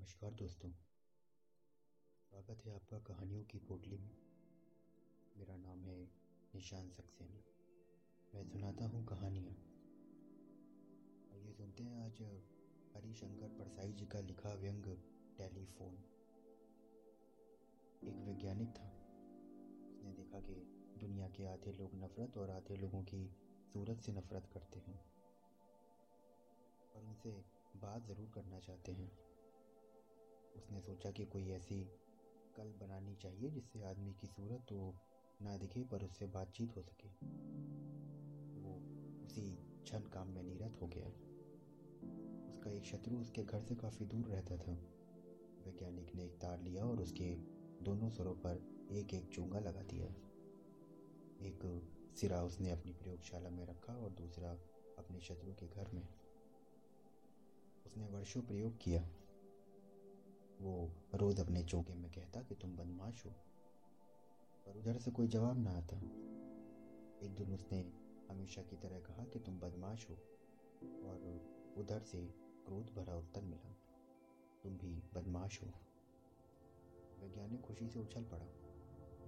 नमस्कार दोस्तों, स्वागत है आपका कहानियों की पोटली में। मेरा नाम है निशान सक्सेना। मैं सुनाता हूँ कहानियाँ। आइए सुनते हैं आज हरिशंकर परसाई जी का लिखा व्यंग टेलीफोन। एक वैज्ञानिक था। उसने देखा कि दुनिया के आधे लोग नफरत और आधे लोगों की सूरत से नफरत करते हैं। और उनसे बात ज़रूर करना चाहते हैं। उसने सोचा कि कोई ऐसी कल बनानी चाहिए जिससे आदमी की सूरत तो ना दिखे, पर उससे बातचीत हो सके। वो उसी क्षण काम में नीरत हो गया। उसका एक शत्रु उसके घर से काफ़ी दूर रहता था। वैज्ञानिक ने एक तार लिया और उसके दोनों सरों पर एक एक चूँगा लगा दिया। एक सिरा उसने अपनी प्रयोगशाला में रखा और दूसरा अपने शत्रु के घर में। उसने वर्षों प्रयोग किया। वो रोज अपने चौके में कहता कि तुम बदमाश हो। पर उधर से कोई जवाब ना आता। एक दिन उसने हमेशा की तरह कहा कि तुम बदमाश हो और उधर से क्रोध भरा उत्तर मिला, तुम भी बदमाश हो। वैज्ञानिक खुशी से उछल पड़ा।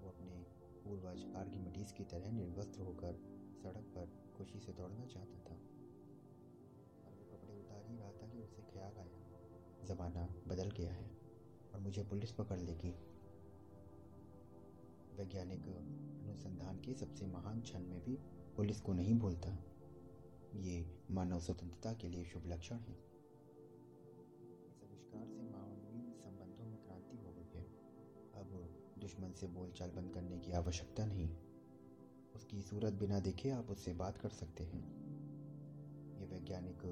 वो अपने पूर्वज आर्गिमिडीज की तरह निर्वस्त्र होकर सड़क पर खुशी से दौड़ना चाहता था। और वो कपड़े उतार ही रहा था कि उसे ख्याल आया। ज़माना बदल गया है। और मुझे पुलिस पकड़ लेगी। वैज्ञानिक अनुसंधान के सबसे महान क्षण में भी पुलिस को नहीं बोलता ये मानव स्वतंत्रता के लिए शुभ लक्षण है। इस आविष्कार से मानवीय संबंधों में क्रांति हो गई है। अब दुश्मन से बोलचाल बंद करने की आवश्यकता नहीं। उसकी सूरत बिना देखे आप उससे बात कर सकते हैं। ये वैज्ञानिक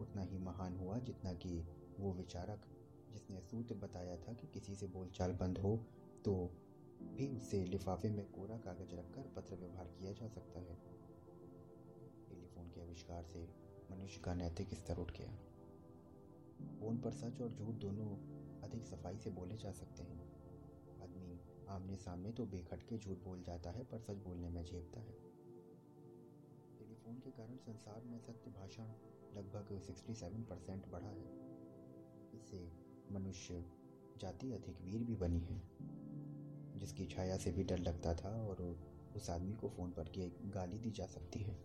उतना ही महान हुआ जितना कि वो विचारक जिसने सूत्र बताया था कि किसी से बोलचाल बंद हो तो भी उससे लिफाफे में कोरा कागज़ रखकर पत्र व्यवहार किया जा सकता है। टेलीफोन के आविष्कार से मनुष्य का नैतिक स्तर उठ गया। फ़ोन पर सच और झूठ दोनों अधिक सफ़ाई से बोले जा सकते हैं। आदमी आमने सामने तो बेखटके झूठ बोल जाता है, पर सच बोलने में झेपता है। टेलीफोन के कारण संसार में सत्य भाषण लगभग 67 परसेंट बढ़ा है। इससे मनुष्य जाति अधिक वीर भी बनी है। जिसकी छाया से भी डर लगता था और उस आदमी को फ़ोन पर गाली दी जा सकती है।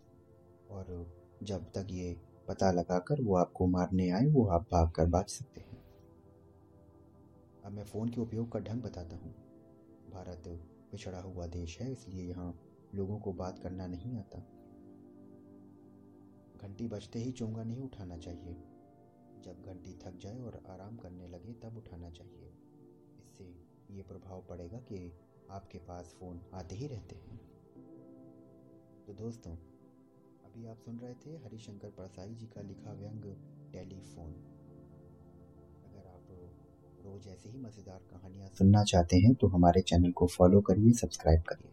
और जब तक ये पता लगाकर वो आपको मारने आए, वो आप भाग कर बाज सकते हैं। अब मैं फ़ोन के उपयोग का ढंग बताता हूँ। भारत पिछड़ा हुआ देश है, इसलिए यहाँ लोगों को बात करना नहीं आता। घंटी बजते ही चोंगा नहीं उठाना चाहिए। जब घंटी थक जाए और आराम करने लगे, तब उठाना चाहिए। इससे ये प्रभाव पड़ेगा कि आपके पास फ़ोन आते ही रहते हैं। तो दोस्तों, अभी आप सुन रहे थे हरिशंकर परसाई जी का लिखा व्यंग टेलीफोन। अगर आप रोज ऐसे ही मज़ेदार कहानियाँ सुनना चाहते हैं तो हमारे चैनल को फॉलो करिए, सब्सक्राइब करिए।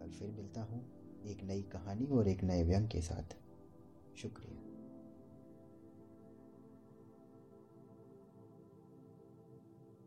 कल फिर मिलता हूँ एक नई कहानी और एक नए व्यंग के साथ। शुक्रिया।